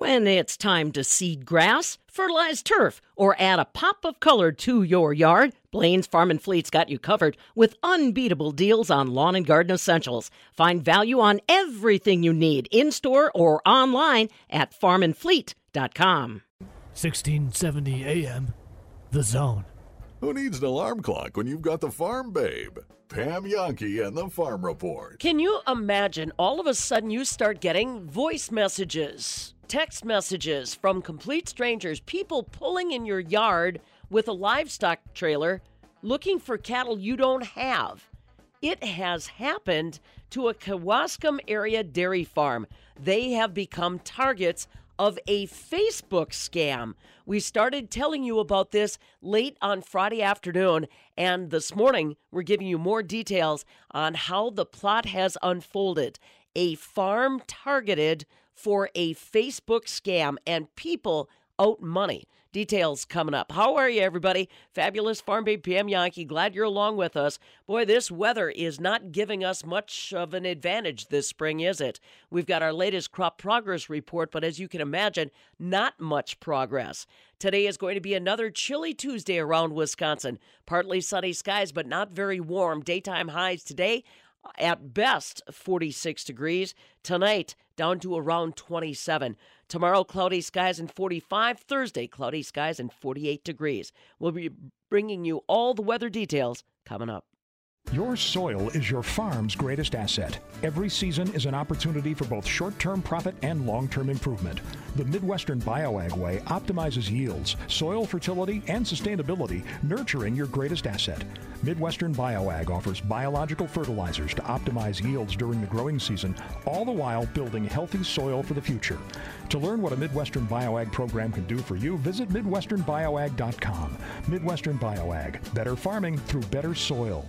When it's time to seed grass, fertilize turf, or add a pop of color to your yard, Blain's Farm and Fleet's got you covered with unbeatable deals on lawn and garden essentials. Find value on everything you need in store or online at farmandfleet.com. 1670 AM, The Zone. Who needs an alarm clock when you've got the Farm Babe? Pam Jahnke and the Farm Report. Can you imagine all of a sudden you start getting voice messages, text messages from complete strangers, people pulling in your yard with a livestock trailer looking for cattle you don't have? It has happened to a Kewaskum area dairy farm. They have become targets of a Facebook scam. We started telling you about this late on Friday afternoon, and this morning we're giving you more details on how the plot has unfolded. A farm targeted for a Facebook scam, and people out money. Details coming up. How are you, everybody? Fabulous Farm Babe Pam Jahnke. Glad you're along with us. Boy, this weather is not giving us much of an advantage this spring, is it? We've got our latest crop progress report, but as you can imagine, not much progress. Today is going to be another chilly Tuesday around Wisconsin. Partly sunny skies, but not very warm. Daytime highs today at best 46 degrees. Tonight, down to around 27. Tomorrow, cloudy skies and 45. Thursday, cloudy skies and 48 degrees. We'll be bringing you all the weather details coming up. Your soil is your farm's greatest asset. Every season is an opportunity for both short term profit and long term improvement. The Midwestern BioAg Way optimizes yields, soil fertility, and sustainability, nurturing your greatest asset. Midwestern BioAg offers biological fertilizers to optimize yields during the growing season, all the while building healthy soil for the future. To learn what a Midwestern BioAg program can do for you, visit MidwesternBioAg.com. Midwestern BioAg, better farming through better soil.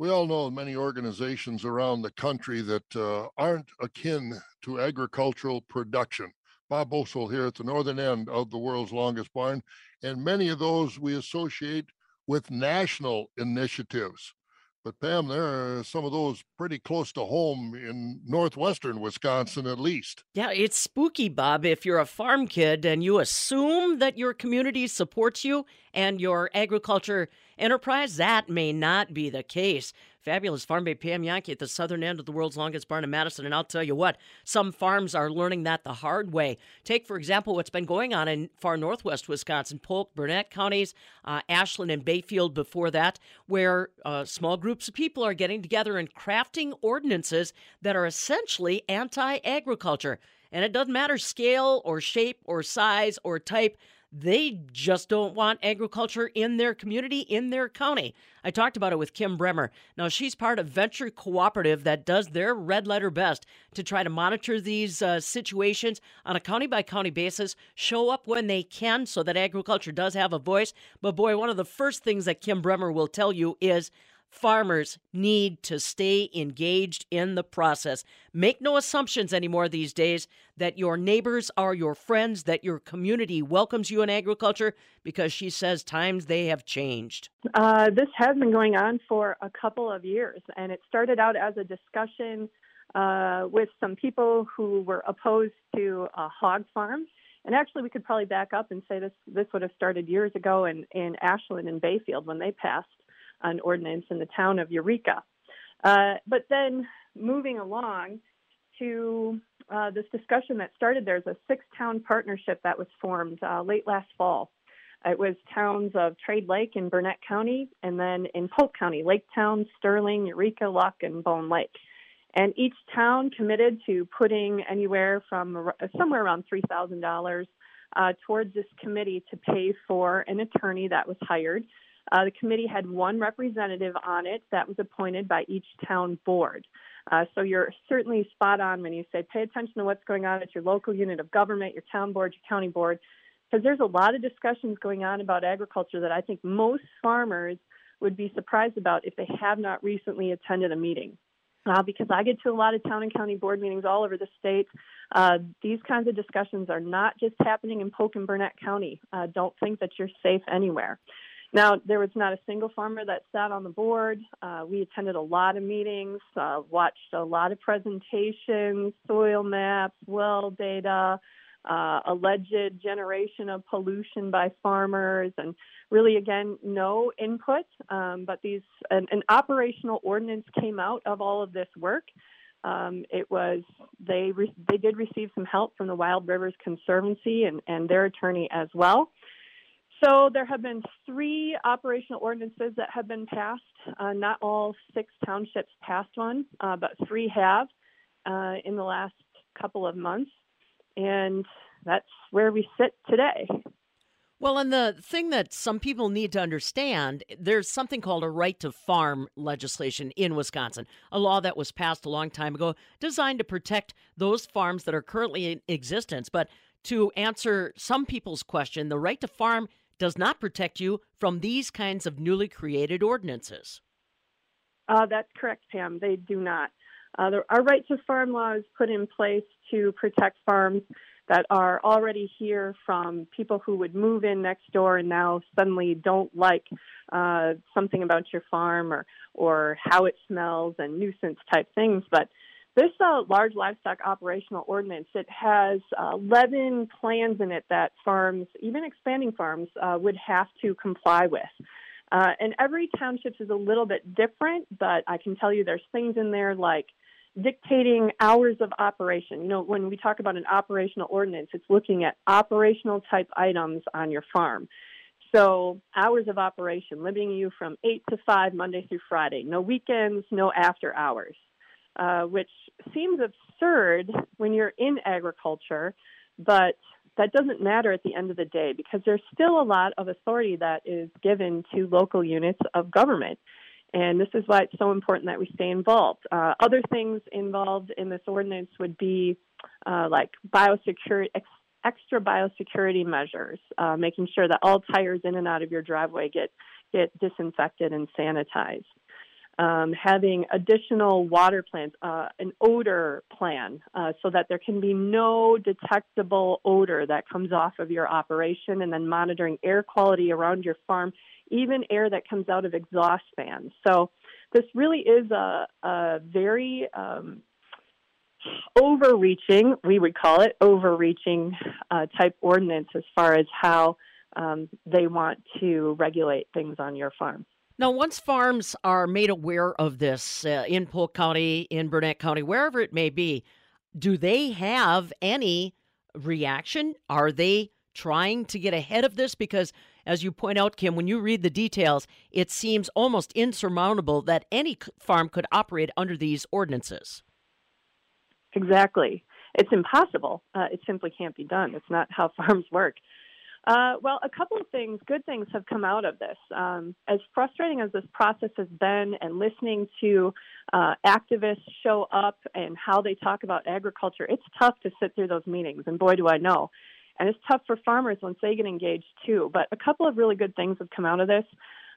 We all know many organizations around the country that uh, aren't akin to agricultural production. Bob Bosold here at the northern end of the world's longest barn, and many of those we associate with national initiatives. But Pam, there are some of those pretty close to home in northwestern Wisconsin, at least. Yeah, it's spooky, Bob. If you're a farm kid and you assume that your community supports you and your agriculture enterprise, that may not be the case. Fabulous Farm Babe Pam Jahnke at the southern end of the world's longest barn in Madison. And I'll tell you what, some farms are learning that the hard way. Take, for example, what's been going on in far northwest Wisconsin, Polk, Burnett counties, uh, Ashland, and Bayfield before that, where uh, small groups of people are getting together and crafting ordinances that are essentially anti agriculture. And it doesn't matter scale or shape or size or type. They just don't want agriculture in their community, in their county. I talked about it with Kim Bremer. Now, she's part of Venture Cooperative that does their red letter best to try to monitor these uh, situations on a county by county basis, show up when they can so that agriculture does have a voice. But boy, one of the first things that Kim Bremer will tell you is farmers need to stay engaged in the process. Make no assumptions anymore these days that your neighbors are your friends, that your community welcomes you in agriculture, because she says times they have changed. Uh, this has been going on for a couple of years, and it started out as a discussion uh, with some people who were opposed to a hog farm. And actually, we could probably back up and say this this would have started years ago in, in Ashland and Bayfield when they passed an ordinance in the town of Eureka. Uh, but then moving along to uh, this discussion that started, there's a six town partnership that was formed uh, late last fall. It was towns of Trade Lake in Burnett County, and then in Polk County, Lake Town, Sterling, Eureka, Luck, and Bone Lake. And each town committed to putting anywhere from somewhere around $3,000 uh, towards this committee to pay for an attorney that was hired uh, the committee had one representative on it that was appointed by each town board. Uh, so you're certainly spot on when you say pay attention to what's going on at your local unit of government, your town board, your county board, because there's a lot of discussions going on about agriculture that I think most farmers would be surprised about if they have not recently attended a meeting. Uh, because I get to a lot of town and county board meetings all over the state. Uh, these kinds of discussions are not just happening in Polk and Burnett County. Uh, don't think that you're safe anywhere. Now, there was not a single farmer that sat on the board. Uh, we attended a lot of meetings, uh, watched a lot of presentations, soil maps, well data, uh, alleged generation of pollution by farmers, and really, again, no input. Um, but these an, an, operational ordinance came out of all of this work. Um, it was they re- they did receive some help from the Wild Rivers Conservancy and, and their attorney as well. So there have been three operational ordinances that have been passed. Uh, not all six townships passed one, uh, but three have uh, in the last couple of months. And that's where we sit today. Well, and the thing that some people need to understand, there's something called a right to farm legislation in Wisconsin, a law that was passed a long time ago designed to protect those farms that are currently in existence. But to answer some people's question, the right to farm does not protect you from these kinds of newly created ordinances. Uh, that's correct, Pam. They do not. Uh, our right to farm law is put in place to protect farms that are already here from people who would move in next door and now suddenly don't like uh, something about your farm or or how it smells and nuisance type things. But this uh, large livestock operational ordinance it has uh, 11 plans in it that farms, even expanding farms, uh, would have to comply with. Uh, and every township is a little bit different, but I can tell you there's things in there like dictating hours of operation. You know, when we talk about an operational ordinance, it's looking at operational type items on your farm. So, hours of operation, limiting you from 8 to 5 Monday through Friday, no weekends, no after hours, uh, which seems absurd when you're in agriculture, but that doesn't matter at the end of the day because there's still a lot of authority that is given to local units of government. And this is why it's so important that we stay involved. Uh, other things involved in this ordinance would be uh, like biosecurity, ex- extra biosecurity measures, uh, making sure that all tires in and out of your driveway get get disinfected and sanitized. Um, having additional water plans, uh, an odor plan, uh, so that there can be no detectable odor that comes off of your operation, and then monitoring air quality around your farm even air that comes out of exhaust fans. So this really is a, a very um, overreaching, we would call it overreaching uh, type ordinance as far as how um, they want to regulate things on your farm. Now, once farms are made aware of this uh, in Polk County, in Burnett County, wherever it may be, do they have any reaction? Are they trying to get ahead of this? Because as you point out, Kim, when you read the details, it seems almost insurmountable that any farm could operate under these ordinances. Exactly. It's impossible. Uh, it simply can't be done. It's not how farms work. Uh, well, a couple of things, good things have come out of this. Um, as frustrating as this process has been, and listening to uh, activists show up and how they talk about agriculture, it's tough to sit through those meetings. And boy, do I know. And it's tough for farmers once they get engaged too. But a couple of really good things have come out of this.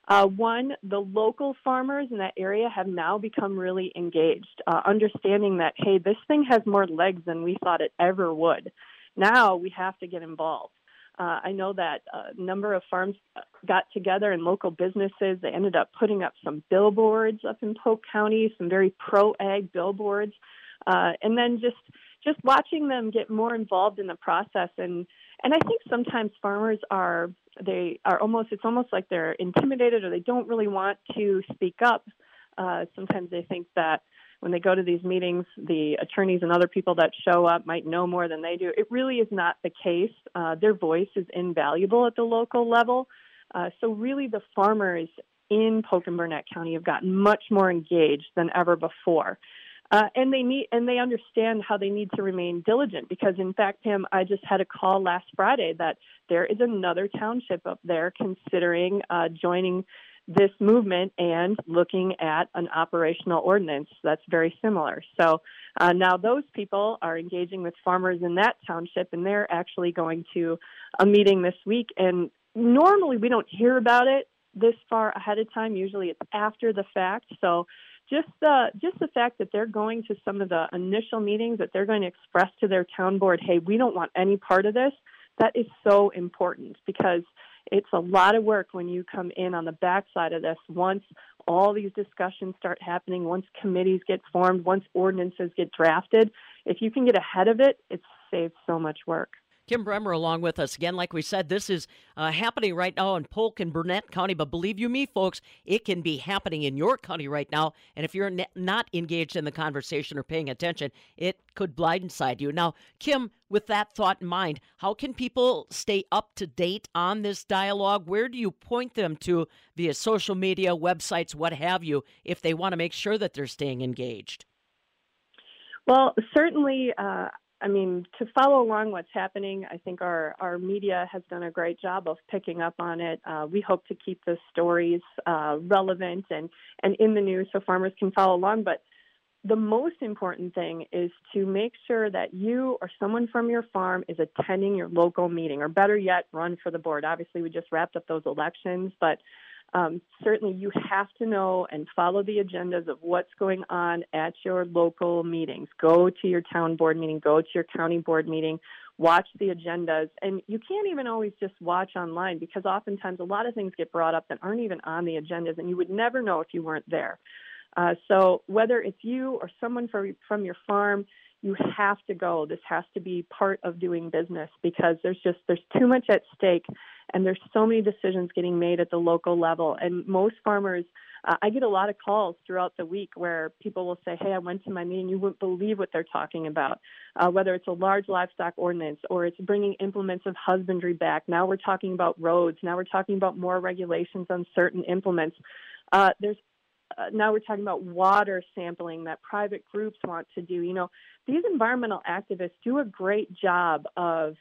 Uh, one, the local farmers in that area have now become really engaged, uh, understanding that, hey, this thing has more legs than we thought it ever would. Now we have to get involved. Uh, I know that a number of farms got together and local businesses. They ended up putting up some billboards up in Polk County, some very pro ag billboards. Uh, and then just just watching them get more involved in the process and and I think sometimes farmers are they are almost it's almost like they're intimidated or they don't really want to speak up. Uh, sometimes they think that when they go to these meetings, the attorneys and other people that show up might know more than they do. It really is not the case. Uh, their voice is invaluable at the local level. Uh, so really, the farmers in Polk and Burnett County have gotten much more engaged than ever before. Uh, and they need and they understand how they need to remain diligent because in fact pam i just had a call last friday that there is another township up there considering uh, joining this movement and looking at an operational ordinance that's very similar. So uh, now those people are engaging with farmers in that township and they're actually going to a meeting this week. And normally we don't hear about it this far ahead of time. Usually it's after the fact. So just the just the fact that they're going to some of the initial meetings that they're going to express to their town board, hey, we don't want any part of this. That is so important because it's a lot of work when you come in on the backside of this. Once all these discussions start happening, once committees get formed, once ordinances get drafted, if you can get ahead of it, it saves so much work. Kim Bremer along with us again. Like we said, this is uh, happening right now in Polk and Burnett County, but believe you me, folks, it can be happening in your county right now. And if you're not engaged in the conversation or paying attention, it could blindside you. Now, Kim, with that thought in mind, how can people stay up to date on this dialogue? Where do you point them to via social media, websites, what have you, if they want to make sure that they're staying engaged? Well, certainly, uh, I mean, to follow along what's happening, I think our, our media has done a great job of picking up on it. Uh, we hope to keep the stories uh, relevant and, and in the news so farmers can follow along. But the most important thing is to make sure that you or someone from your farm is attending your local meeting, or better yet, run for the board. Obviously, we just wrapped up those elections, but um, certainly you have to know and follow the agendas of what's going on at your local meetings. Go to your town board meeting, go to your county board meeting, watch the agendas. And you can't even always just watch online because oftentimes a lot of things get brought up that aren't even on the agendas, and you would never know if you weren't there. Uh, so whether it's you or someone from, from your farm, you have to go. This has to be part of doing business because there's just there's too much at stake and there's so many decisions getting made at the local level. And most farmers, uh, I get a lot of calls throughout the week where people will say, "Hey, I went to my meeting. You wouldn't believe what they're talking about. Uh, whether it's a large livestock ordinance or it's bringing implements of husbandry back. Now we're talking about roads. Now we're talking about more regulations on certain implements. Uh, there's uh, now we're talking about water sampling that private groups want to do. You know, these environmental activists do a great job of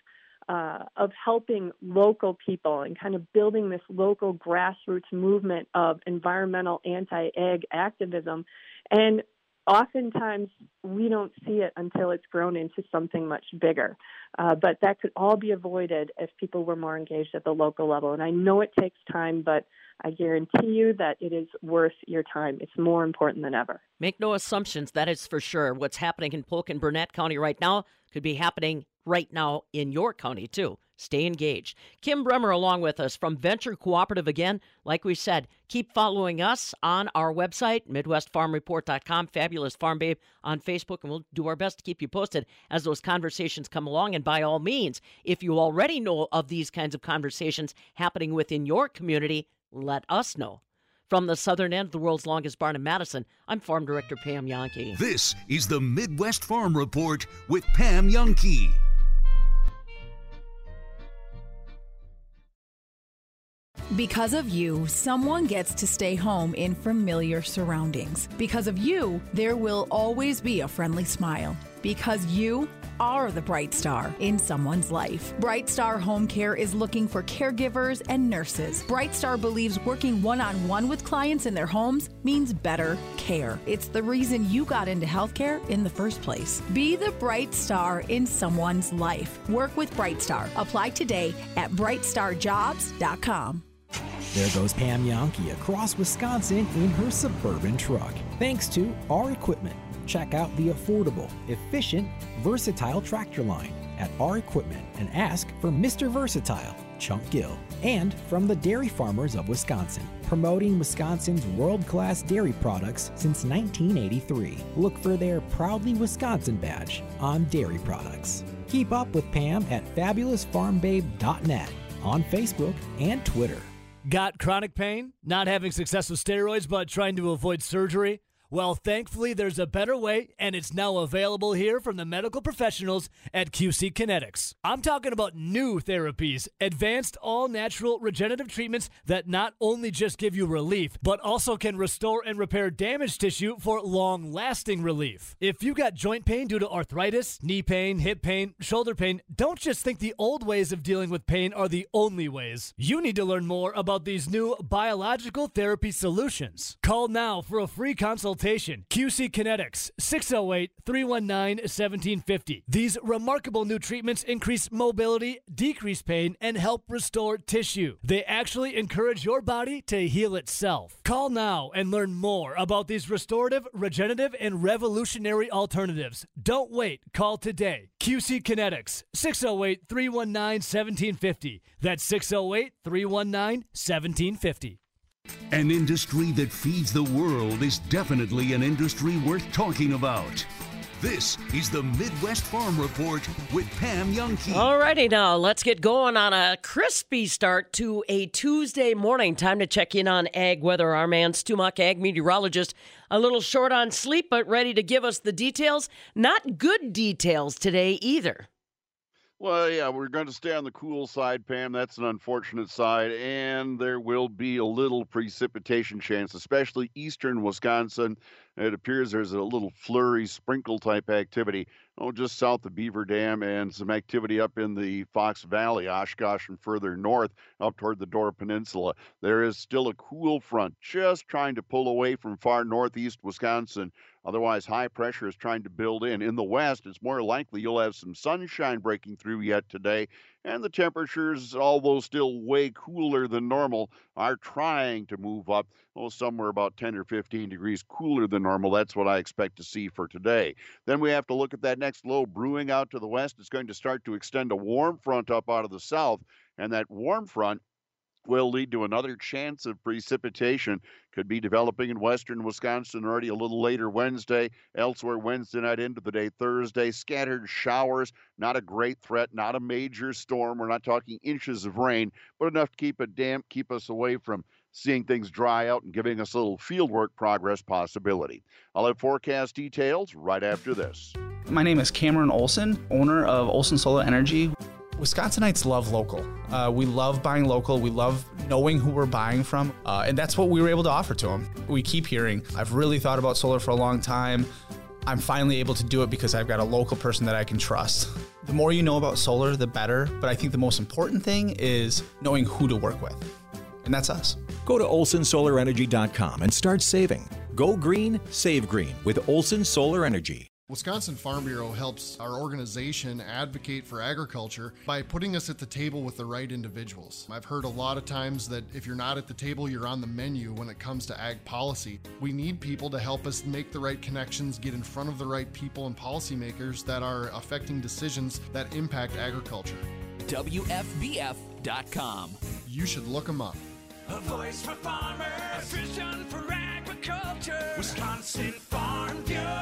uh, of helping local people and kind of building this local grassroots movement of environmental anti-ag activism. And oftentimes we don't see it until it's grown into something much bigger. Uh, but that could all be avoided if people were more engaged at the local level. And I know it takes time, but I guarantee you that it is worth your time. It's more important than ever. Make no assumptions, that is for sure. What's happening in Polk and Burnett County right now could be happening right now in your county, too. Stay engaged. Kim Bremer along with us from Venture Cooperative again. Like we said, keep following us on our website, MidwestFarmReport.com, Fabulous Farm Babe on Facebook, and we'll do our best to keep you posted as those conversations come along. And by all means, if you already know of these kinds of conversations happening within your community, let us know. From the southern end of the world's longest barn in Madison, I'm Farm Director Pam Jahnke. This is the Midwest Farm Report with Pam Jahnke. Because of you, someone gets to stay home in familiar surroundings. Because of you, there will always be a friendly smile. Because you are the bright star in someone's life. Bright Star Home Care is looking for caregivers and nurses. Bright Star believes working one on one with clients in their homes means better care. It's the reason you got into healthcare in the first place. Be the bright star in someone's life. Work with Bright Star. Apply today at brightstarjobs.com. There goes Pam Jahnke across Wisconsin in her suburban truck. Thanks to our equipment. Check out the affordable, efficient, versatile tractor line at our equipment and ask for Mr. Versatile, Chunk Gill. And from the Dairy Farmers of Wisconsin, promoting Wisconsin's world class dairy products since 1983. Look for their Proudly Wisconsin badge on dairy products. Keep up with Pam at fabulousfarmbabe.net on Facebook and Twitter. Got chronic pain? Not having success with steroids but trying to avoid surgery? Well, thankfully, there's a better way, and it's now available here from the medical professionals at QC Kinetics. I'm talking about new therapies, advanced all natural regenerative treatments that not only just give you relief, but also can restore and repair damaged tissue for long lasting relief. If you've got joint pain due to arthritis, knee pain, hip pain, shoulder pain, don't just think the old ways of dealing with pain are the only ways. You need to learn more about these new biological therapy solutions. Call now for a free consultation QC Kinetics, 608 319 1750. These remarkable new treatments increase mobility, decrease pain, and help restore tissue. They actually encourage your body to heal itself. Call now and learn more about these restorative, regenerative, and revolutionary alternatives. Don't wait. Call today. QC Kinetics, 608 319 1750. That's 608 319 1750. An industry that feeds the world is definitely an industry worth talking about. This is the Midwest Farm Report with Pam Jahnke. Alrighty now, let's get going on a crispy start to a Tuesday morning. Time to check in on ag weather. Our man Stu Muck, ag meteorologist, a little short on sleep, but ready to give us the details. Not good details today either. Well, yeah, we're going to stay on the cool side, Pam. That's an unfortunate side. And there will be a little precipitation chance, especially eastern Wisconsin. It appears there's a little flurry, sprinkle type activity, oh, just south of Beaver Dam, and some activity up in the Fox Valley, Oshkosh, and further north up toward the Door Peninsula. There is still a cool front just trying to pull away from far northeast Wisconsin Otherwise, high pressure is trying to build in. In the west, it's more likely you'll have some sunshine breaking through yet today. And the temperatures, although still way cooler than normal, are trying to move up. Oh, somewhere about 10 or 15 degrees cooler than normal. That's what I expect to see for today. Then we have to look at that next low brewing out to the west. It's going to start to extend a warm front up out of the south. And that warm front will lead to another chance of precipitation. Could be developing in western Wisconsin already a little later Wednesday. Elsewhere, Wednesday night into the day, Thursday. Scattered showers, not a great threat, not a major storm. We're not talking inches of rain, but enough to keep it damp, keep us away from seeing things dry out and giving us a little fieldwork progress possibility. I'll have forecast details right after this. My name is Cameron Olson, owner of Olson Solar Energy. Wisconsinites love local. Uh, we love buying local. We love knowing who we're buying from. Uh, and that's what we were able to offer to them. We keep hearing, I've really thought about solar for a long time. I'm finally able to do it because I've got a local person that I can trust. The more you know about solar, the better. But I think the most important thing is knowing who to work with. And that's us. Go to olsonsolarenergy.com and start saving. Go green, save green with Olson Solar Energy. Wisconsin Farm Bureau helps our organization advocate for agriculture by putting us at the table with the right individuals. I've heard a lot of times that if you're not at the table, you're on the menu when it comes to ag policy. We need people to help us make the right connections, get in front of the right people and policymakers that are affecting decisions that impact agriculture. WFBF.com. You should look them up. A voice for farmers, a vision for agriculture. Wisconsin Farm Bureau.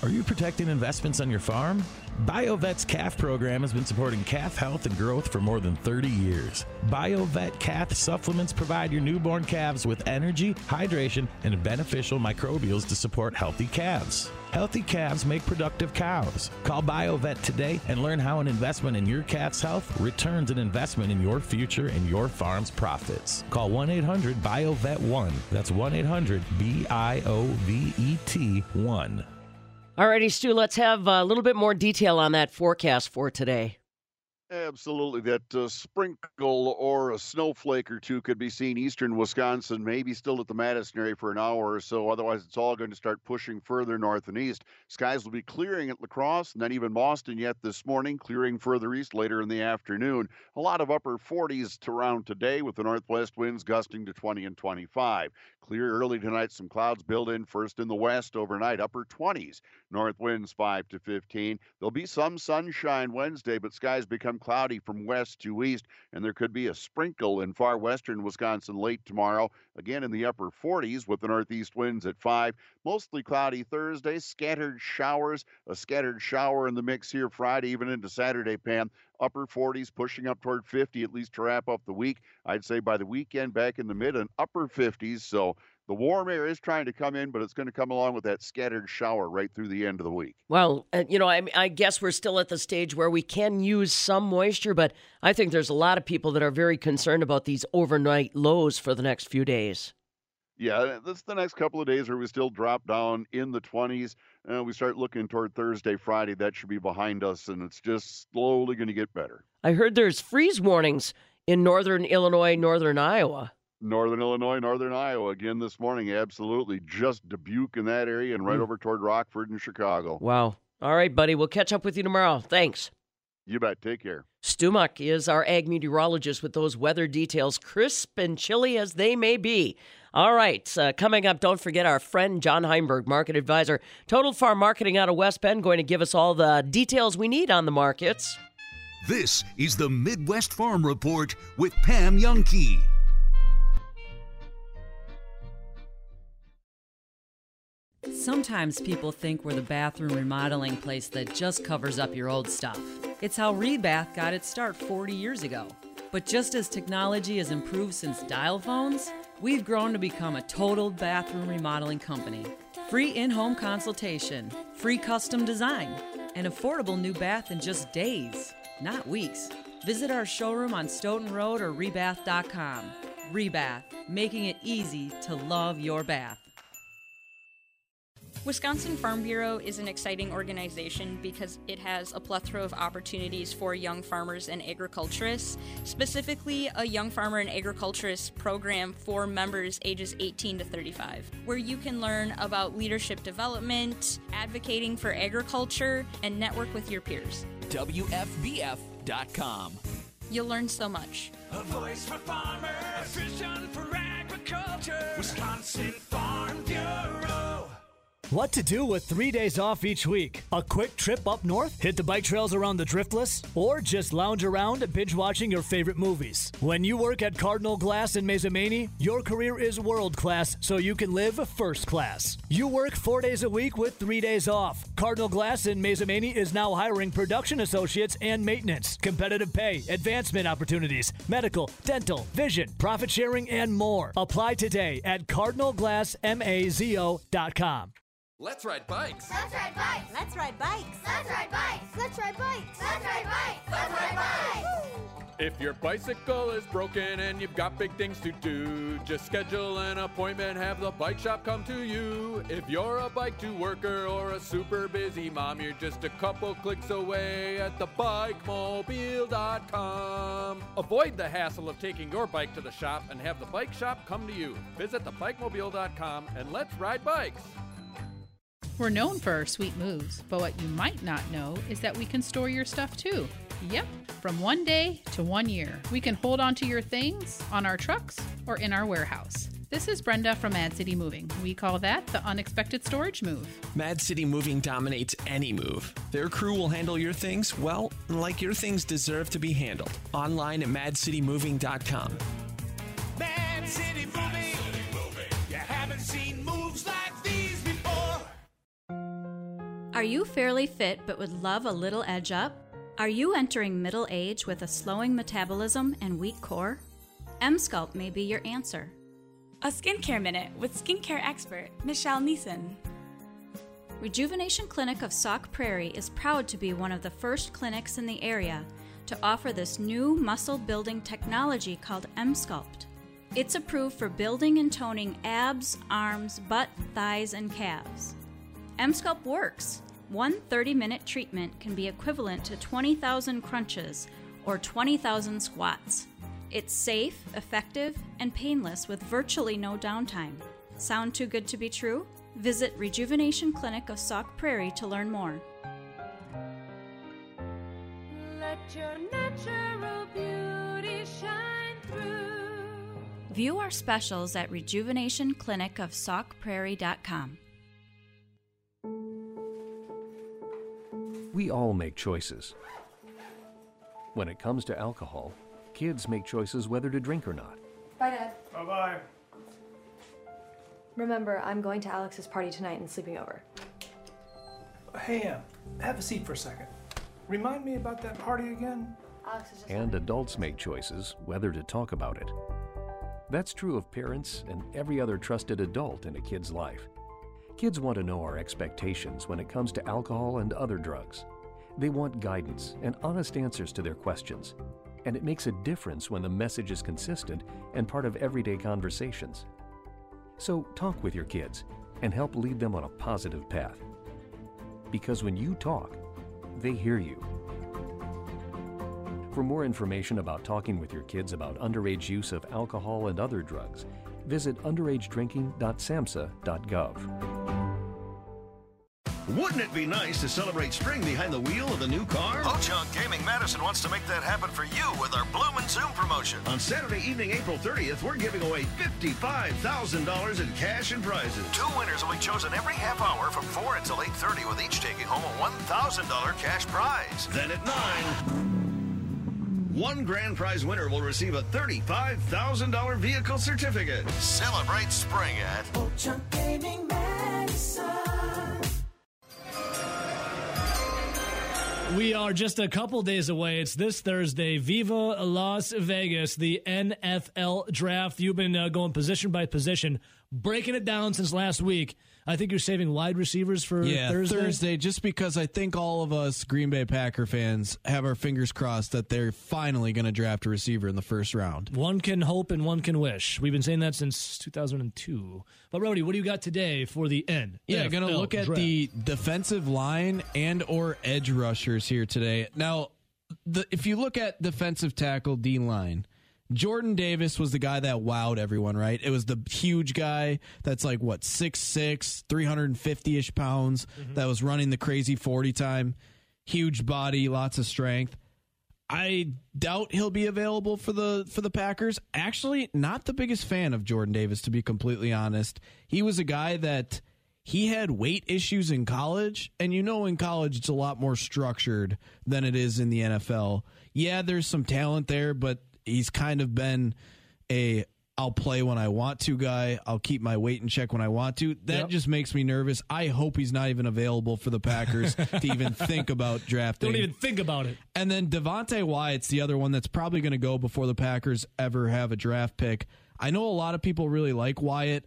Are you protecting investments on your farm? BioVet's calf program has been supporting calf health and growth for more than 30 years. BioVet calf supplements provide your newborn calves with energy, hydration, and beneficial microbials to support healthy calves. Healthy calves make productive cows. Call BioVet today and learn how an investment in your calf's health returns an investment in your future and your farm's profits. Call 1 800 BioVet 1. That's 1 800 B I O V E T 1. Alrighty, Stu, let's have a little bit more detail on that forecast for today. Absolutely. That uh, sprinkle or a snowflake or two could be seen eastern Wisconsin, maybe still at the Madison area for an hour or so. Otherwise, it's all going to start pushing further north and east. Skies will be clearing at Lacrosse not even Boston yet this morning, clearing further east later in the afternoon. A lot of upper 40s to around today with the northwest winds gusting to 20 and 25. Clear early tonight, some clouds build in first in the west overnight, upper 20s. North winds 5 to 15. There'll be some sunshine Wednesday, but skies become cloudy from west to east, and there could be a sprinkle in far western Wisconsin late tomorrow. Again in the upper 40s with the northeast winds at 5. Mostly cloudy Thursday, scattered showers, a scattered shower in the mix here Friday, even into Saturday, Pam. Upper 40s, pushing up toward 50 at least to wrap up the week. I'd say by the weekend, back in the mid and upper 50s. So the warm air is trying to come in, but it's going to come along with that scattered shower right through the end of the week. Well, uh, you know, I, I guess we're still at the stage where we can use some moisture, but I think there's a lot of people that are very concerned about these overnight lows for the next few days. Yeah, this the next couple of days where we still drop down in the 20s. Uh, we start looking toward Thursday, Friday. That should be behind us, and it's just slowly going to get better. I heard there's freeze warnings in northern Illinois, northern Iowa. Northern Illinois, Northern Iowa again this morning. Absolutely. Just Dubuque in that area and right Mm. over toward Rockford and Chicago. Wow. All right, buddy. We'll catch up with you tomorrow. Thanks. You bet. Take care. Stu Muck is our ag meteorologist with those weather details, crisp and chilly as they may be. All right, uh, coming up, don't forget our friend John Heinberg, market advisor, Total Farm Marketing out of West Bend, going to give us all the details we need on the markets. This is the Midwest Farm Report with Pam Jahnke. Sometimes people think we're the bathroom remodeling place that just covers up your old stuff. It's how Rebath got its start 40 years ago. But just as technology has improved since dial phones, we've grown to become a total bathroom remodeling company. Free in home consultation, free custom design, an affordable new bath in just days, not weeks. Visit our showroom on Stoughton Road or rebath.com. Rebath, making it easy to love your bath. Wisconsin Farm Bureau is an exciting organization because it has a plethora of opportunities for young farmers and agriculturists, specifically a Young Farmer and Agriculturist program for members ages 18 to 35, where you can learn about leadership development, advocating for agriculture, and network with your peers. WFBF.com. You'll learn so much. A voice for farmers, a vision for agriculture. Wisconsin Farm Bureau. What to do with three days off each week? A quick trip up north? Hit the bike trails around the Driftless? Or just lounge around binge watching your favorite movies? When you work at Cardinal Glass in Mazomanie, your career is world class so you can live first class. You work four days a week with three days off. Cardinal Glass in Mazomanie is now hiring production associates and maintenance, competitive pay, advancement opportunities, medical, dental, vision, profit sharing, and more. Apply today at cardinalglassmazo.com. Let's ride bikes. Let's ride bikes. Let's ride bikes. Let's ride bikes. Let's ride bikes. Let's ride bikes. Let's ride bikes. If your bicycle is broken and you've got big things to do, just schedule an appointment, have the bike shop come to you. If you're a bike to worker or a super busy mom, you're just a couple clicks away at thebikemobile.com. Avoid the hassle of taking your bike to the shop and have the bike shop come to you. Visit thebikemobile.com and let's ride bikes. We're known for our sweet moves, but what you might not know is that we can store your stuff too. Yep, from one day to one year. We can hold on to your things on our trucks or in our warehouse. This is Brenda from Mad City Moving. We call that the unexpected storage move. Mad City Moving dominates any move. Their crew will handle your things, well, like your things deserve to be handled. Online at madcitymoving.com. Mad City Moving. Are you fairly fit but would love a little edge up? Are you entering middle age with a slowing metabolism and weak core? Emsculpt may be your answer. A skincare minute with skincare expert Michelle Neeson. Rejuvenation Clinic of Sauk Prairie is proud to be one of the first clinics in the area to offer this new muscle building technology called Emsculpt. It's approved for building and toning abs, arms, butt, thighs, and calves. Emsculpt works. One 30 minute treatment can be equivalent to 20,000 crunches or 20,000 squats. It's safe, effective, and painless with virtually no downtime. Sound too good to be true? Visit Rejuvenation Clinic of Sauk Prairie to learn more. Let your natural beauty shine through. View our specials at rejuvenationclinicofsaukprairie.com. We all make choices. When it comes to alcohol, kids make choices whether to drink or not. Bye, Dad. Bye bye. Remember, I'm going to Alex's party tonight and sleeping over. Hey, Em, have a seat for a second. Remind me about that party again? Alex is just. And adults make choices whether to talk about it. That's true of parents and every other trusted adult in a kid's life. Kids want to know our expectations when it comes to alcohol and other drugs. They want guidance and honest answers to their questions. And it makes a difference when the message is consistent and part of everyday conversations. So talk with your kids and help lead them on a positive path. Because when you talk, they hear you. For more information about talking with your kids about underage use of alcohol and other drugs, visit underagedrinking.samhsa.gov. Wouldn't it be nice to celebrate spring behind the wheel of the new car? Ho Chunk Gaming Madison wants to make that happen for you with our Bloomin' Zoom promotion. On Saturday evening, April 30th, we're giving away $55,000 in cash and prizes. Two winners will be chosen every half hour from 4 until 8.30 with each taking home a $1,000 cash prize. Then at 9, one grand prize winner will receive a $35,000 vehicle certificate. Celebrate spring at Ho Chunk Gaming Madison. We are just a couple days away. It's this Thursday. Viva Las Vegas, the NFL draft. You've been uh, going position by position, breaking it down since last week. I think you're saving wide receivers for yeah, Thursday. just because I think all of us Green Bay Packer fans have our fingers crossed that they're finally going to draft a receiver in the first round. One can hope and one can wish. We've been saying that since 2002. But Rody, what do you got today for the end? Yeah, going to look at the defensive line and or edge rushers here today. Now, the, if you look at defensive tackle D line, Jordan Davis was the guy that wowed everyone, right? It was the huge guy that's like what 6'6", 350-ish pounds mm-hmm. that was running the crazy 40 time. Huge body, lots of strength. I doubt he'll be available for the for the Packers. Actually, not the biggest fan of Jordan Davis to be completely honest. He was a guy that he had weight issues in college, and you know in college it's a lot more structured than it is in the NFL. Yeah, there's some talent there, but he's kind of been a I'll play when I want to guy. I'll keep my weight in check when I want to. That Yep. just makes me nervous. I hope he's not even available for the Packers to even think about drafting. Don't even think about it. And then Devonte Wyatt's the other one that's probably going to go before the Packers ever have a draft pick. I know a lot of people really like Wyatt,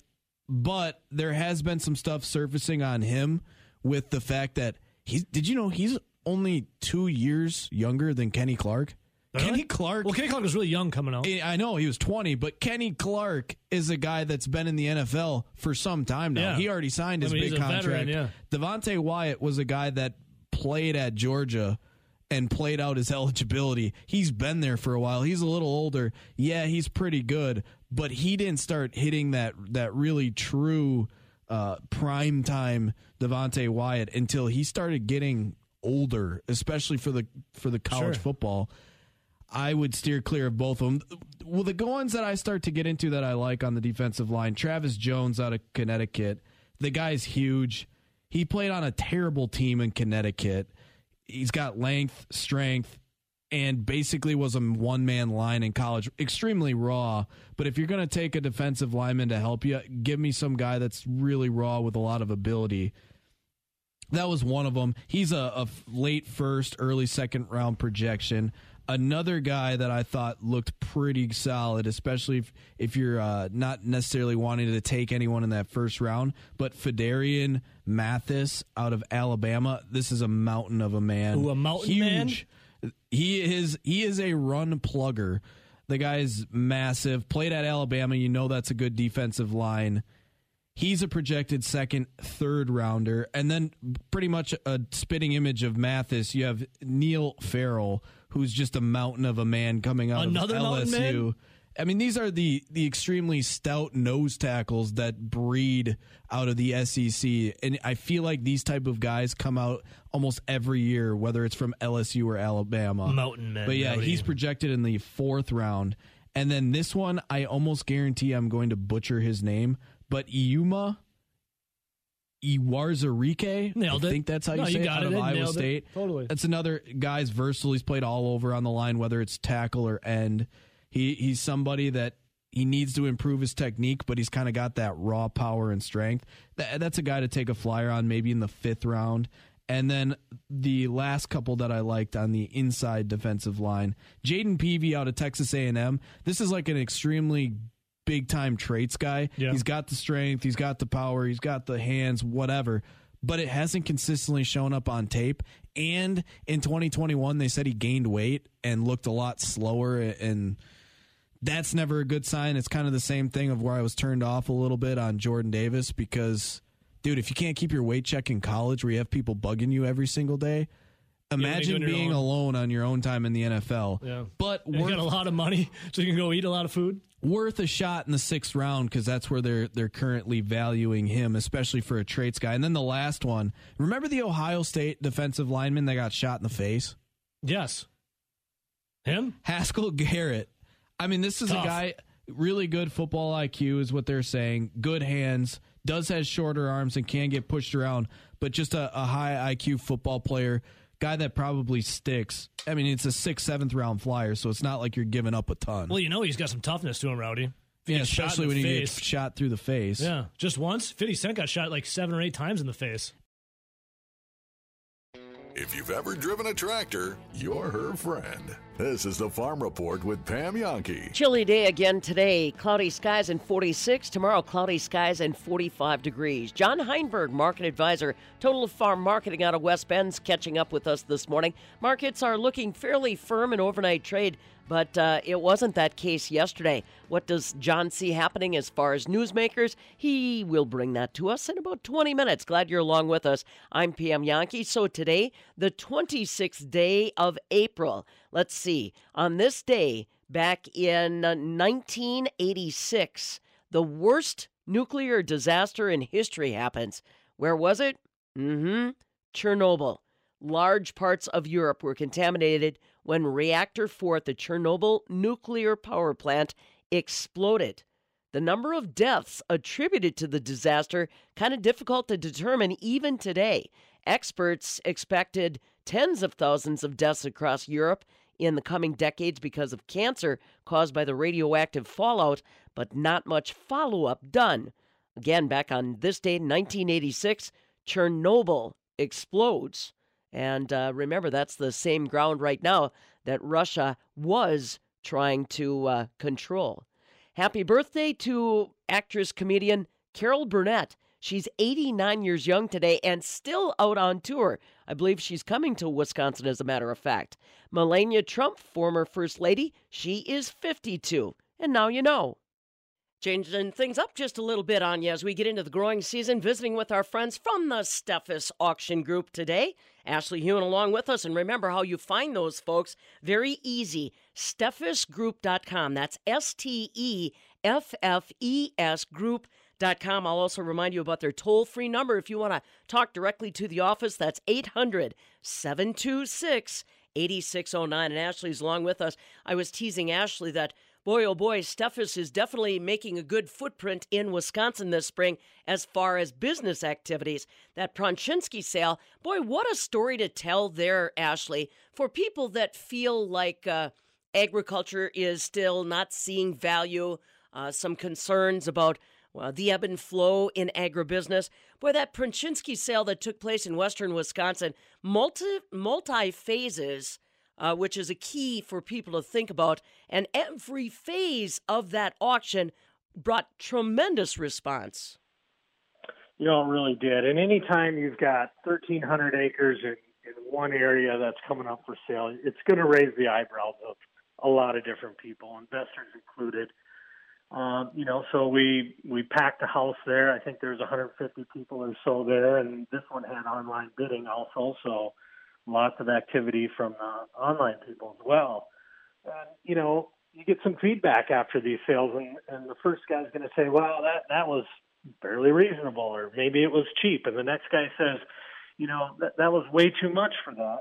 but there has been some stuff surfacing on him with the fact that he's. Did you know he's only two years younger than Kenny Clark? Kenny Clark. Well, Kenny Clark was really young coming out. I know he was 20, but Kenny Clark is a guy that's been in the NFL for some time now. Yeah. He already signed I his mean, big contract. veteran, yeah. Devonte Wyatt was a guy that played at Georgia and played out his eligibility. He's been there for a while. He's a little older. Yeah, he's pretty good, but he didn't start hitting that that really true uh, prime time Devonte Wyatt until he started getting older, especially for the for the college Sure. football. I would steer clear of both of them. Well, the ones that I start to get into that I like on the defensive line, Travis Jones out of Connecticut. The guy's huge. He played on a terrible team in Connecticut. He's got length, strength, and basically was a one man line in college. Extremely raw. But if you're going to take a defensive lineman to help you, give me some guy that's really raw with a lot of ability. That was one of them. He's a, a late first, early second round projection. Another guy that I thought looked pretty solid, especially if, if you're uh, not necessarily wanting to take anyone in that first round, but Phidarian Mathis out of Alabama. This is a mountain of a man. Ooh, a mountain man? Huge. He is he is a run plugger. The guy's massive. Played at Alabama. You know that's a good defensive line. He's a projected second, third rounder. And then pretty much a spitting image of Mathis, you have Neil Farrell, who's just a mountain of a man coming out Another of? LSU. I mean, these are the the extremely stout nose tackles that breed out of the SEC, and I feel like these type of guys come out almost every year, whether it's from LSU or Alabama. Mountain men, But yeah, he's projected in the fourth round, and then this one, I almost guarantee I'm going to butcher his name, but Eyioma Uwazurike. Nailed I it. think that's how you No, say you it got out it. of It Iowa nailed it. State. Totally. That's another guy's versatile. He's played all over on the line, whether it's tackle or end. He he's somebody that he needs to improve his technique, but he's kind of got that raw power and strength. That, that's a guy to take a flyer on, maybe in the fifth round. And then the last couple that I liked on the inside defensive line, Jayden Peevy out of Texas A&M. This is like an extremely big time traits guy. Yeah. He's got the strength, he's got the power, he's got the hands, whatever. But it hasn't consistently shown up on tape. And in 2021, they said he gained weight and looked a lot slower. And that's never a good sign. It's kind of the same thing of where I was turned off a little bit on Jordan Davis because, dude, if you can't keep your weight check in college where you have people bugging you every single day, Imagine being alone on your own time in the NFL. Yeah. But you got a lot of money, so you can go eat a lot of food. Worth a shot in the sixth round because that's where they're they're currently valuing him, especially for a traits guy. And then the last one, remember the Ohio State defensive lineman that got shot in the face? Yes. Him? Haskell Garrett. I mean, this is Tough. a guy really good football IQ is what they're saying. Good hands, does has shorter arms and can get pushed around, but just a, a high IQ football player. Guy that probably sticks. I mean, it's a sixth, seventh round flyer, so it's not like you're giving up a ton. Well, you know he's got some toughness to him, Rowdy. Yeah, gets especially when you get face- shot through the face. Yeah, just once. 50 Cent got shot like seven or eight times in the face. If you've ever driven a tractor, you're her friend. This is the Farm Report with Pam Jahnke. Chilly day again today. Cloudy skies and 46. Tomorrow, cloudy skies and 45 degrees. John Heinberg, market advisor, Total Farm Marketing out of West Bend's catching up with us this morning. Markets are looking fairly firm in overnight trade, but uh, it wasn't that case yesterday. What does John see happening as far as newsmakers? He will bring that to us in about 20 minutes. Glad you're along with us. I'm Pam Jahnke. So today, the 26th day of April. Let's see. On this day, back in uh, 1986, the worst nuclear disaster in history happens. Where was it? Mm hmm. Chernobyl. Large parts of Europe were contaminated when reactor 4 at the Chernobyl nuclear power plant exploded. The number of deaths attributed to the disaster kind of difficult to determine even today. Experts expected tens of thousands of deaths across Europe in the coming decades because of cancer caused by the radioactive fallout, but not much follow up done. Again, back on this date, 1986, Chernobyl explodes. And uh, remember, that's the same ground right now that Russia was trying to uh, control. Happy birthday to actress comedian Carol Burnett. She's 89 years young today and still out on tour. I believe she's coming to Wisconsin, as a matter of fact. Melania Trump, former First Lady, she is 52. And now you know. Changing things up just a little bit on you as we get into the growing season, visiting with our friends from the Steffes Auction Group today. Ashley Huhn along with us. And remember how you find those folks. Very easy. SteffesGroup.com. That's S T E F F E S Group.com. I'll also remind you about their toll free number if you want to talk directly to the office. That's 800 726 8609. And Ashley's along with us. I was teasing Ashley that boy, oh boy, Steffes is definitely making a good footprint in Wisconsin this spring as far as business activities. That Pronchinsky sale, boy, what a story to tell there, Ashley, for people that feel like uh, agriculture is still not seeing value, uh, some concerns about well, the ebb and flow in agribusiness. Boy, that Pronchinsky sale that took place in western Wisconsin, multi multi phases uh, which is a key for people to think about. And every phase of that auction brought tremendous response. You know, it really did. And anytime you've got 1,300 acres in, in one area that's coming up for sale, it's going to raise the eyebrows of a lot of different people, investors included. Um, you know, so we we packed a house there. I think there's 150 people or so there, and this one had online bidding also. So lots of activity from uh, online people as well. You know, you get some feedback after these sales, and, and the first guy's going to say, "Well, that that was fairly reasonable," or maybe it was cheap, and the next guy says, "You know, that that was way too much for that."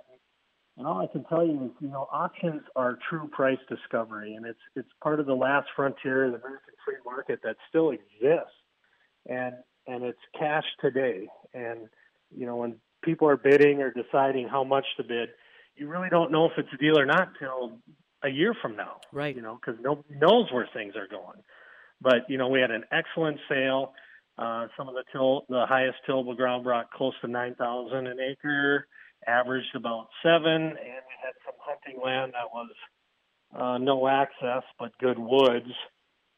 And all I can tell you is, you know, auctions are true price discovery, and it's it's part of the last frontier of the American free market that still exists, and and it's cash today. And you know, when people are bidding or deciding how much to bid, you really don't know if it's a deal or not till a year from now. Right. You know, because nobody knows where things are going. But you know, we had an excellent sale. Uh, some of the till, the highest tillable ground brought close to nine thousand an acre, averaged about seven, and we had some hunting land that was uh, no access but good woods.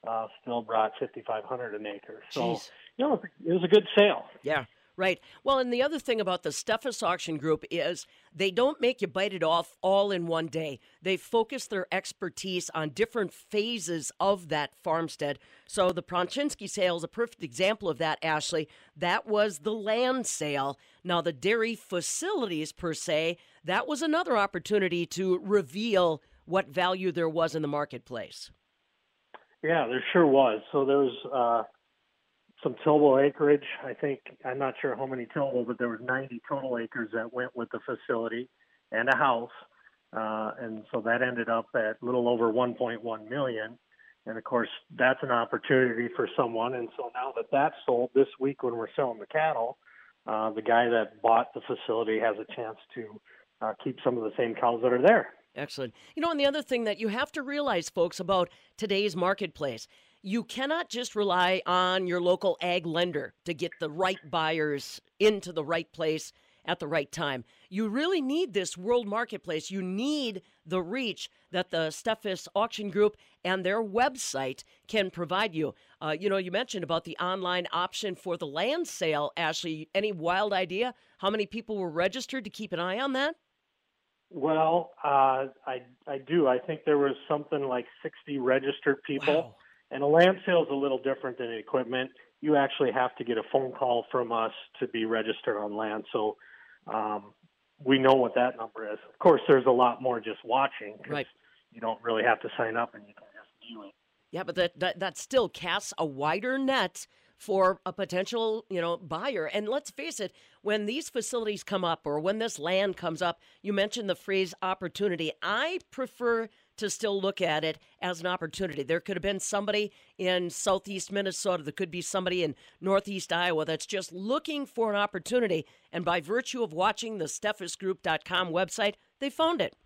Uh, still brought fifty five hundred an acre. So Jeez. you know, it was a good sale. Yeah. Right. Well, and the other thing about the Steffes Auction Group is they don't make you bite it off all in one day. They focus their expertise on different phases of that farmstead. So the Pronchinsky sale is a perfect example of that, Ashley. That was the land sale. Now, the dairy facilities, per se, that was another opportunity to reveal what value there was in the marketplace. Yeah, there sure was. So there was uh, some tillable acreage. I think I'm not sure how many tillable, but there was 90 total acres that went with the facility and a house, uh, and so that ended up at a little over 1.1 million. And of course, that's an opportunity for someone. And so now that that's sold this week, when we're selling the cattle, uh, the guy that bought the facility has a chance to uh, keep some of the same cows that are there. Excellent. You know, and the other thing that you have to realize, folks, about today's marketplace, you cannot just rely on your local ag lender to get the right buyers into the right place at the right time. You really need this world marketplace. You need the reach that the Steffes Auction Group and their website can provide you. Uh, you know, you mentioned about the online option for the land sale, Ashley. Any wild idea how many people were registered to keep an eye on that? Well, uh, I I do. I think there was something like 60 registered people. Wow. And a land sale is a little different than equipment. You actually have to get a phone call from us to be registered on land. So um, we know what that number is. Of course, there's a lot more just watching. 'cause Right. You don't really have to sign up and you can just view it. Yeah, but that, that that still casts a wider net for a potential, you know, buyer. And let's face it, when these facilities come up or when this land comes up, you mentioned the phrase opportunity. I prefer to still look at it as an opportunity. There could have been somebody in southeast Minnesota, there could be somebody in northeast Iowa that's just looking for an opportunity. And by virtue of watching the steffesgroup.com website, they found it.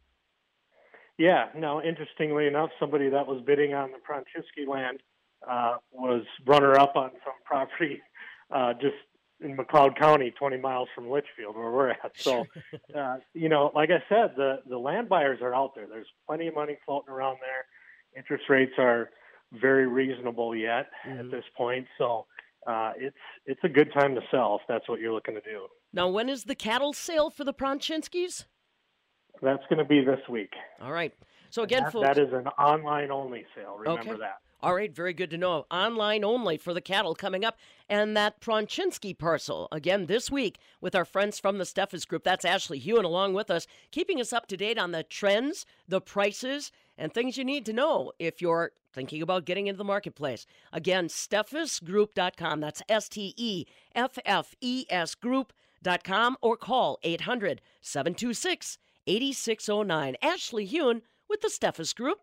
Yeah. Now, interestingly enough, somebody that was bidding on the Pronchinsky land uh, was runner up on some property uh, just in McLeod County, 20 miles from Litchfield, where we're at. So, uh, you know, like I said, the the land buyers are out there. There's plenty of money floating around there. Interest rates are very reasonable yet at this point. So, uh, it's it's a good time to sell if that's what you're looking to do. Now, when is the cattle sale for the Pronchinskys? That's going to be this week. All right. So again, That- folks, that is an online only sale. Remember Okay. that. All right, very good to know. Online only for the cattle coming up. And that Pronchinsky parcel, again, this week with our friends from the Steffes Group. That's Ashley Huhn along with us, keeping us up to date on the trends, the prices, and things you need to know if you're thinking about getting into the marketplace. Again, steffesgroup.com. That's S T E F F E S group.com or call 800 726 8609. Ashley Huhn with the Steffes Group.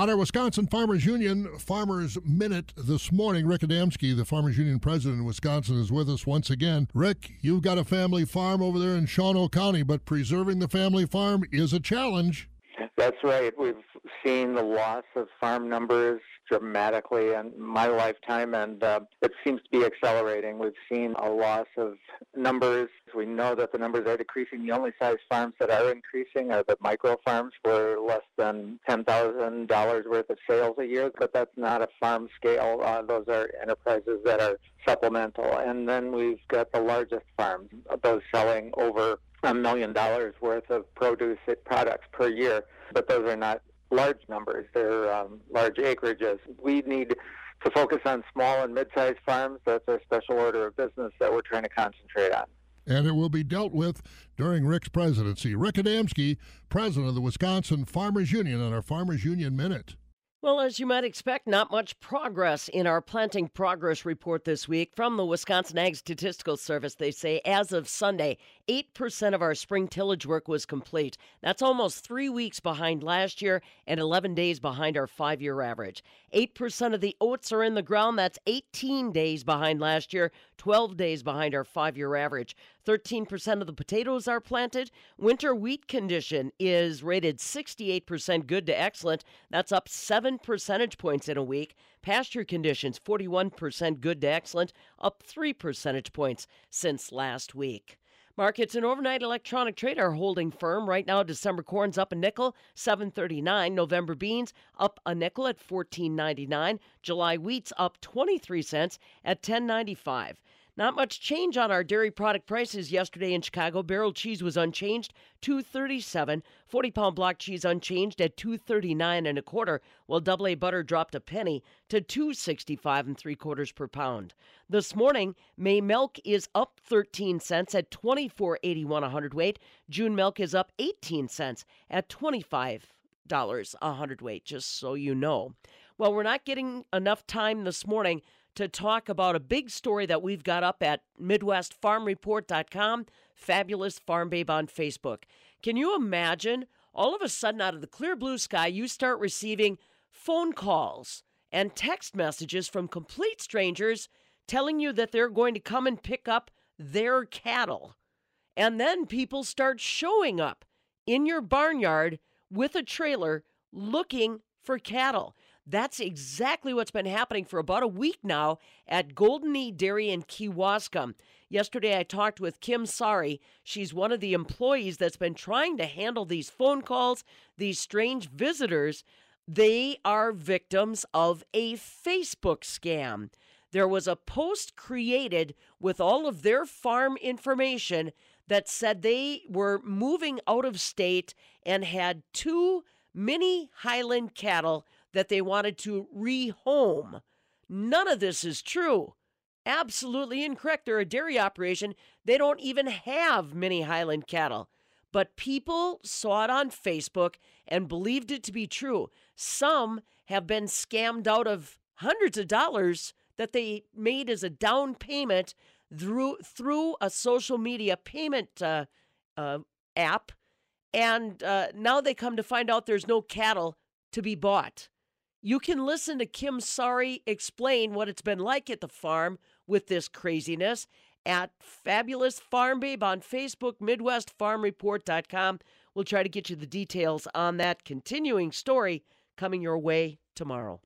On our Wisconsin Farmers Union Farmers Minute this morning, Rick Adamski, the Farmers Union president in Wisconsin, is with us once again. Rick, you've got a family farm over there in Shawano County, but preserving the family farm is a challenge. That's right. We've seen the loss of farm numbers dramatically in my lifetime, and uh, it seems to be accelerating. We've seen a loss of numbers. We know that the numbers are decreasing. The only size farms that are increasing are the micro farms for less than $10,000 worth of sales a year, but that's not a farm scale. Uh, those are enterprises that are supplemental. And then we've got the largest farms, those selling over a million dollars worth of produce products per year, but those are not large numbers. They're um, large acreages. We need to focus on small and mid-sized farms. That's our special order of business that we're trying to concentrate on. And it will be dealt with during Rick's presidency. Rick Adamski, president of the Wisconsin Farmers Union, on our Farmers Union Minute. Well, as you might expect, not much progress in our planting progress report this week from the Wisconsin Ag Statistical Service. They say as of Sunday, 8% of our spring tillage work was complete. That's almost three weeks behind last year and 11 days behind our five year average. 8% of the oats are in the ground. That's 18 days behind last year, 12 days behind our five year average. 13% of the potatoes are planted. Winter wheat condition is rated 68% good to excellent. That's up 7 percentage points in a week. Pasture conditions 41% good to excellent, up 3 percentage points since last week. Markets and overnight electronic trade are holding firm. Right now, December corn's up a nickel, 7.39. November beans up a nickel at 14.99. July wheat's up 23 cents at 10.95. Not much change on our dairy product prices yesterday in Chicago. Barrel cheese was unchanged, 237. 40 pound block cheese unchanged at 239 and a quarter, while double A butter dropped a penny to 265 and three quarters per pound. This morning, May milk is up 13 cents at 24.81 a hundredweight. June milk is up 18 cents at 25 dollars a hundredweight. Just so you know. Well, we're not getting enough time this morning to talk about a big story that we've got up at MidwestFarmReport.com, Fabulous Farm Babe on Facebook. Can you imagine all of a sudden out of the clear blue sky, you start receiving phone calls and text messages from complete strangers telling you that they're going to come and pick up their cattle. And then people start showing up in your barnyard with a trailer looking for cattle. That's exactly what's been happening for about a week now at Golden E Dairy in Kewaskum. Yesterday, I talked with Kim Sari. She's one of the employees that's been trying to handle these phone calls, these strange visitors. They are victims of a Facebook scam. There was a post created with all of their farm information that said they were moving out of state and had two mini Highland cattle that they wanted to rehome. None of this is true. Absolutely incorrect. They're a dairy operation. They don't even have many Highland cattle. But people saw it on Facebook and believed it to be true. Some have been scammed out of hundreds of dollars that they made as a down payment through through a social media payment uh, uh, app, and uh, now they come to find out there's no cattle to be bought. You can listen to Kim Sari explain what it's been like at the farm with this craziness at Fabulous Farm Babe on Facebook, MidwestFarmReport.com. We'll try to get you the details on that continuing story coming your way tomorrow.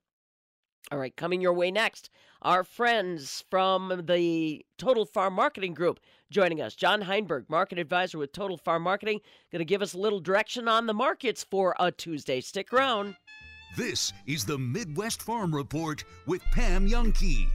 All right, coming your way next, our friends from the Total Farm Marketing Group joining us. John Heinberg, market advisor with Total Farm Marketing, going to give us a little direction on the markets for a Tuesday. Stick around. This is the Midwest Farm Report with Pam Jahnke.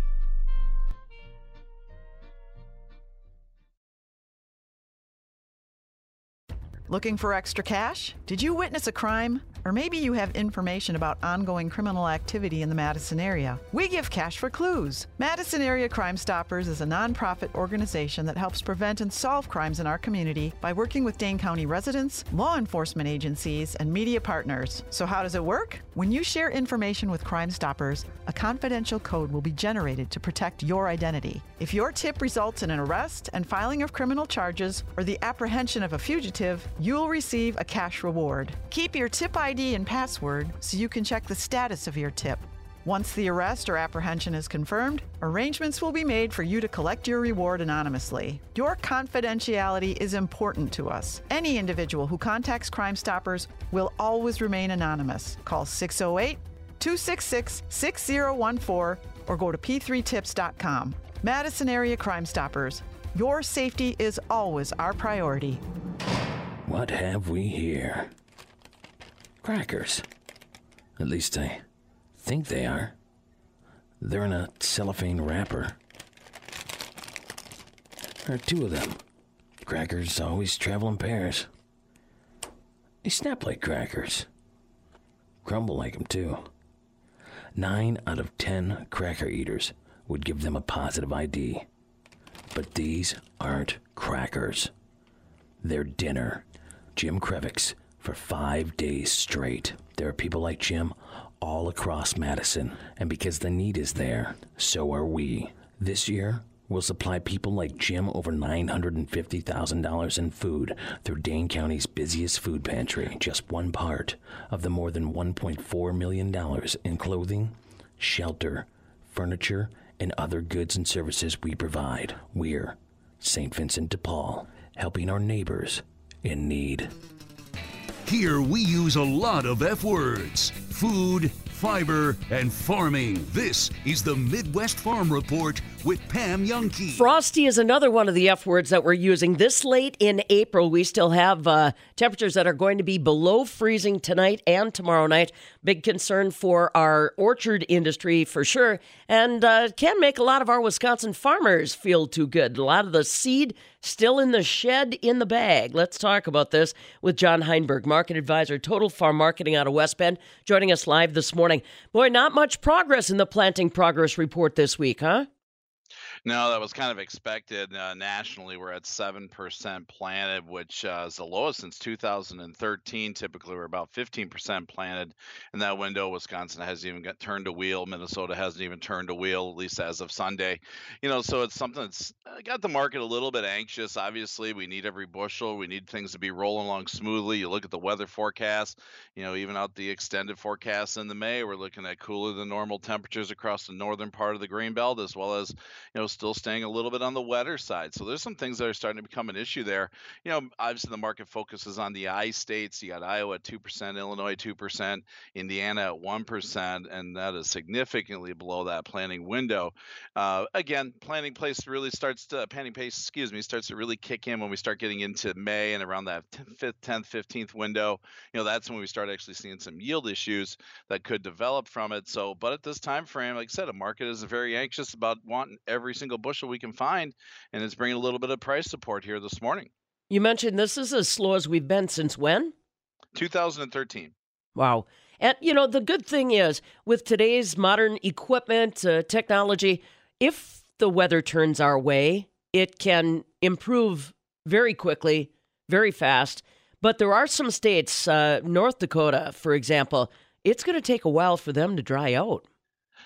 Looking for extra cash? Did you witness a crime? Or maybe you have information about ongoing criminal activity in the Madison area. We give cash for clues. Madison Area Crime Stoppers is a nonprofit organization that helps prevent and solve crimes in our community by working with Dane County residents, law enforcement agencies, and media partners. So, how does it work? When you share information with Crime Stoppers, a confidential code will be generated to protect your identity. If your tip results in an arrest and filing of criminal charges or the apprehension of a fugitive, you'll receive a cash reward. Keep your tip ID and password so you can check the status of your tip. Once the arrest or apprehension is confirmed, arrangements will be made for you to collect your reward anonymously. Your confidentiality is important to us. Any individual who contacts Crime Stoppers will always remain anonymous. Call 608 266 6014 or go to p3tips.com. Madison Area Crime Stoppers. Your safety is always our priority. What have we here? Crackers. At least I think they are. They're in a cellophane wrapper. There are two of them. Crackers always travel in pairs. They snap like crackers. Crumble like them, too. Nine out of ten cracker eaters would give them a positive ID. But these aren't crackers. They're dinner. Jim Krevix for five days straight. There are people like Jim all across Madison, and because the need is there, so are we. This year, we'll supply people like Jim over $950,000 in food through Dane County's busiest food pantry, just one part of the more than $1.4 million in clothing, shelter, furniture, and other goods and services we provide. We're St. Vincent de Paul, helping our neighbors in need. Here we use a lot of F words food, fiber, and farming. This is the Midwest Farm Report with Pam Jahnke. Frosty is another one of the F words that we're using. This late in April, we still have uh, temperatures that are going to be below freezing tonight and tomorrow night. Big concern for our orchard industry for sure, and uh, can make a lot of our Wisconsin farmers feel too good. A lot of the seed still in the shed in the bag. Let's talk about this with John Heinberg, market advisor, Total Farm Marketing out of West Bend, joining us live this morning. Boy, not much progress in the planting progress report this week, huh? No, that was kind of expected. Uh, nationally, we're at 7% planted, which uh, is the lowest since 2013. Typically, we're about 15% planted in that window. Wisconsin hasn't even got turned a wheel. Minnesota hasn't even turned a wheel, at least as of Sunday. You know, so it's something that's got the market a little bit anxious. Obviously, we need every bushel. We need things to be rolling along smoothly. You look at the weather forecast, you know, even out the extended forecast in the May, we're looking at cooler than normal temperatures across the northern part of the grain belt, as well as, you know, still staying a little bit on the wetter side. So there's some things that are starting to become an issue there. You know, obviously the market focuses on the I states. You got Iowa at 2%, Illinois 2%, Indiana at 1%, and that is significantly below that planning window. Uh, again, planning place really starts to, planning pace, excuse me, starts to really kick in when we start getting into May and around that 5th, 10th, 15th window. You know, that's when we start actually seeing some yield issues that could develop from it. So, but at this time frame, like I said, a market is very anxious about wanting every single bushel we can find, and it's bringing a little bit of price support here this morning. You mentioned this is as slow as we've been since when? 2013. Wow. And, you know, the good thing is with today's modern equipment, uh, technology, if the weather turns our way, it can improve very quickly, very fast. But there are some states, uh, North Dakota, for example, it's going to take a while for them to dry out.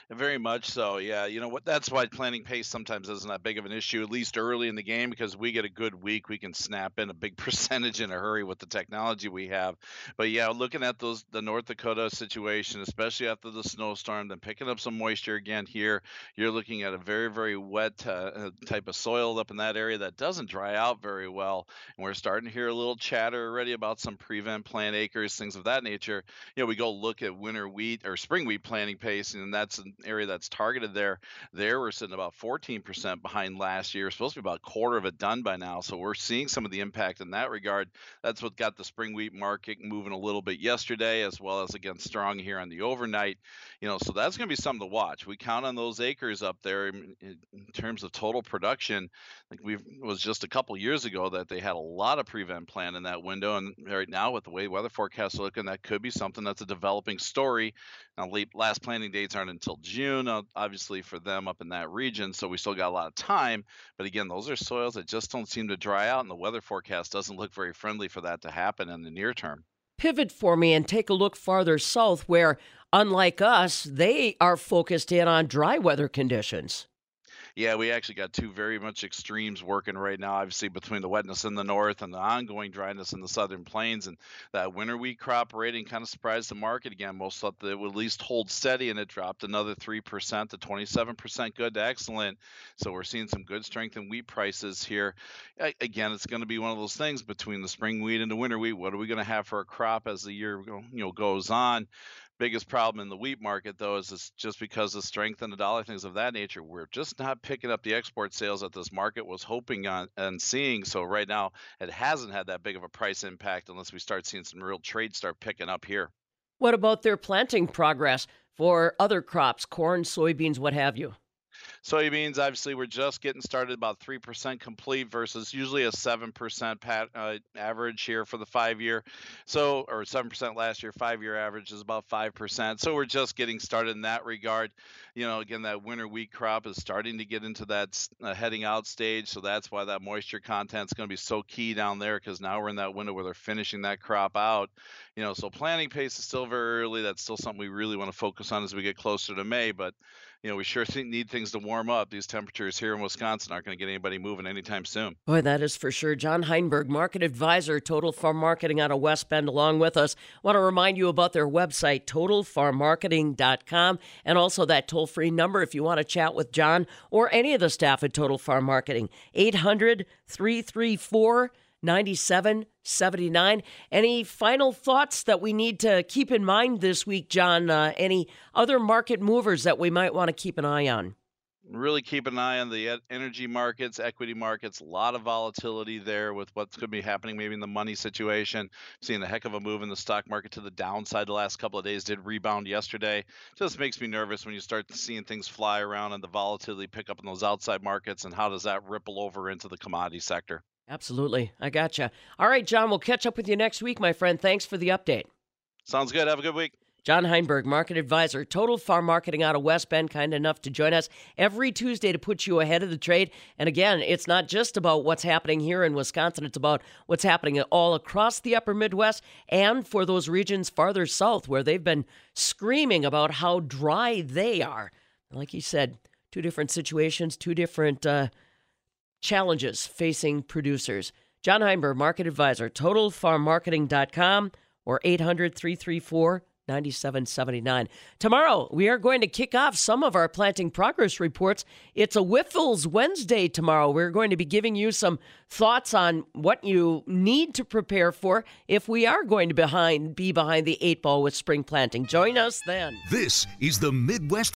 Very much so, yeah. You know what? That's why planning pace sometimes isn't that big of an issue, at least early in the game, because we get a good week, we can snap in a big percentage in a hurry with the technology we have. But yeah, looking at those the North Dakota situation, especially after the snowstorm, then picking up some moisture again here, you're looking at a very very wet uh, type of soil up in that area that doesn't dry out very well, and we're starting to hear a little chatter already about some prevent plant acres, things of that nature. You know, we go look at winter wheat or spring wheat planting pace, and that's area that's targeted there. There we're sitting about 14% behind last year. supposed to be about a quarter of it done by now. So we're seeing some of the impact in that regard. That's what got the spring wheat market moving a little bit yesterday, as well as again strong here on the overnight. You know, so that's going to be something to watch. We count on those acres up there in, in terms of total production. Like we was just a couple years ago that they had a lot of prevent plan in that window, and right now with the way weather forecasts looking, that could be something that's a developing story. Now, late last planting dates aren't until June, obviously for them up in that region. So we still got a lot of time. But again, those are soils that just don't seem to dry out, and the weather forecast doesn't look very friendly for that to happen in the near term. Pivot for me and take a look farther south, where, unlike us, they are focused in on dry weather conditions. Yeah, we actually got two very much extremes working right now, obviously between the wetness in the north and the ongoing dryness in the southern plains. And that winter wheat crop rating kind of surprised the market again. Most thought that it would at least hold steady, and it dropped another 3% to 27% good to excellent. So we're seeing some good strength in wheat prices here. Again, it's going to be one of those things between the spring wheat and the winter wheat. What are we going to have for a crop as the year you know goes on? Biggest problem in the wheat market though is it's just because of strength in the dollar things of that nature. We're just not picking up the export sales that this market was hoping on and seeing so right now it hasn't had that big of a price impact unless we start seeing some real trade start picking up here. What about their planting progress for other crops corn soybeans what have you Soybeans, obviously, we're just getting started, about 3% complete versus usually a 7% pat, uh, average here for the five year. So, or 7% last year, five year average is about 5%. So, we're just getting started in that regard. You know, again, that winter wheat crop is starting to get into that uh, heading out stage. So, that's why that moisture content is going to be so key down there because now we're in that window where they're finishing that crop out. You know, so planting pace is still very early. That's still something we really want to focus on as we get closer to May. But, you know, we sure need things to warm up. These temperatures here in Wisconsin aren't going to get anybody moving anytime soon. Boy, that is for sure. John Heinberg, market advisor, Total Farm Marketing out of West Bend, along with us. Want to remind you about their website, totalfarmmarketing.com, and also that toll free number if you want to chat with John or any of the staff at Total Farm Marketing, 800 334 9779. Any final thoughts that we need to keep in mind this week, John? Uh, any other market movers that we might want to keep an eye on? really keep an eye on the energy markets, equity markets. A lot of volatility there with what's going to be happening, maybe in the money situation. Seeing a heck of a move in the stock market to the downside the last couple of days. Did rebound yesterday. Just makes me nervous when you start seeing things fly around and the volatility pick up in those outside markets. And how does that ripple over into the commodity sector? Absolutely. I gotcha. All right, John, we'll catch up with you next week, my friend. Thanks for the update. Sounds good. Have a good week. John Heinberg, market advisor, Total Farm Marketing out of West Bend, kind enough to join us every Tuesday to put you ahead of the trade. And again, it's not just about what's happening here in Wisconsin, it's about what's happening all across the upper Midwest and for those regions farther south where they've been screaming about how dry they are. Like he said, two different situations, two different uh, challenges facing producers. John Heinberg, market advisor, totalfarmmarketing.com or 800 334 9779. Tomorrow, we are going to kick off some of our planting progress reports. It's a Whiffles Wednesday tomorrow. We're going to be giving you some thoughts on what you need to prepare for if we are going to behind be behind the eight ball with spring planting. Join us then. This is the Midwest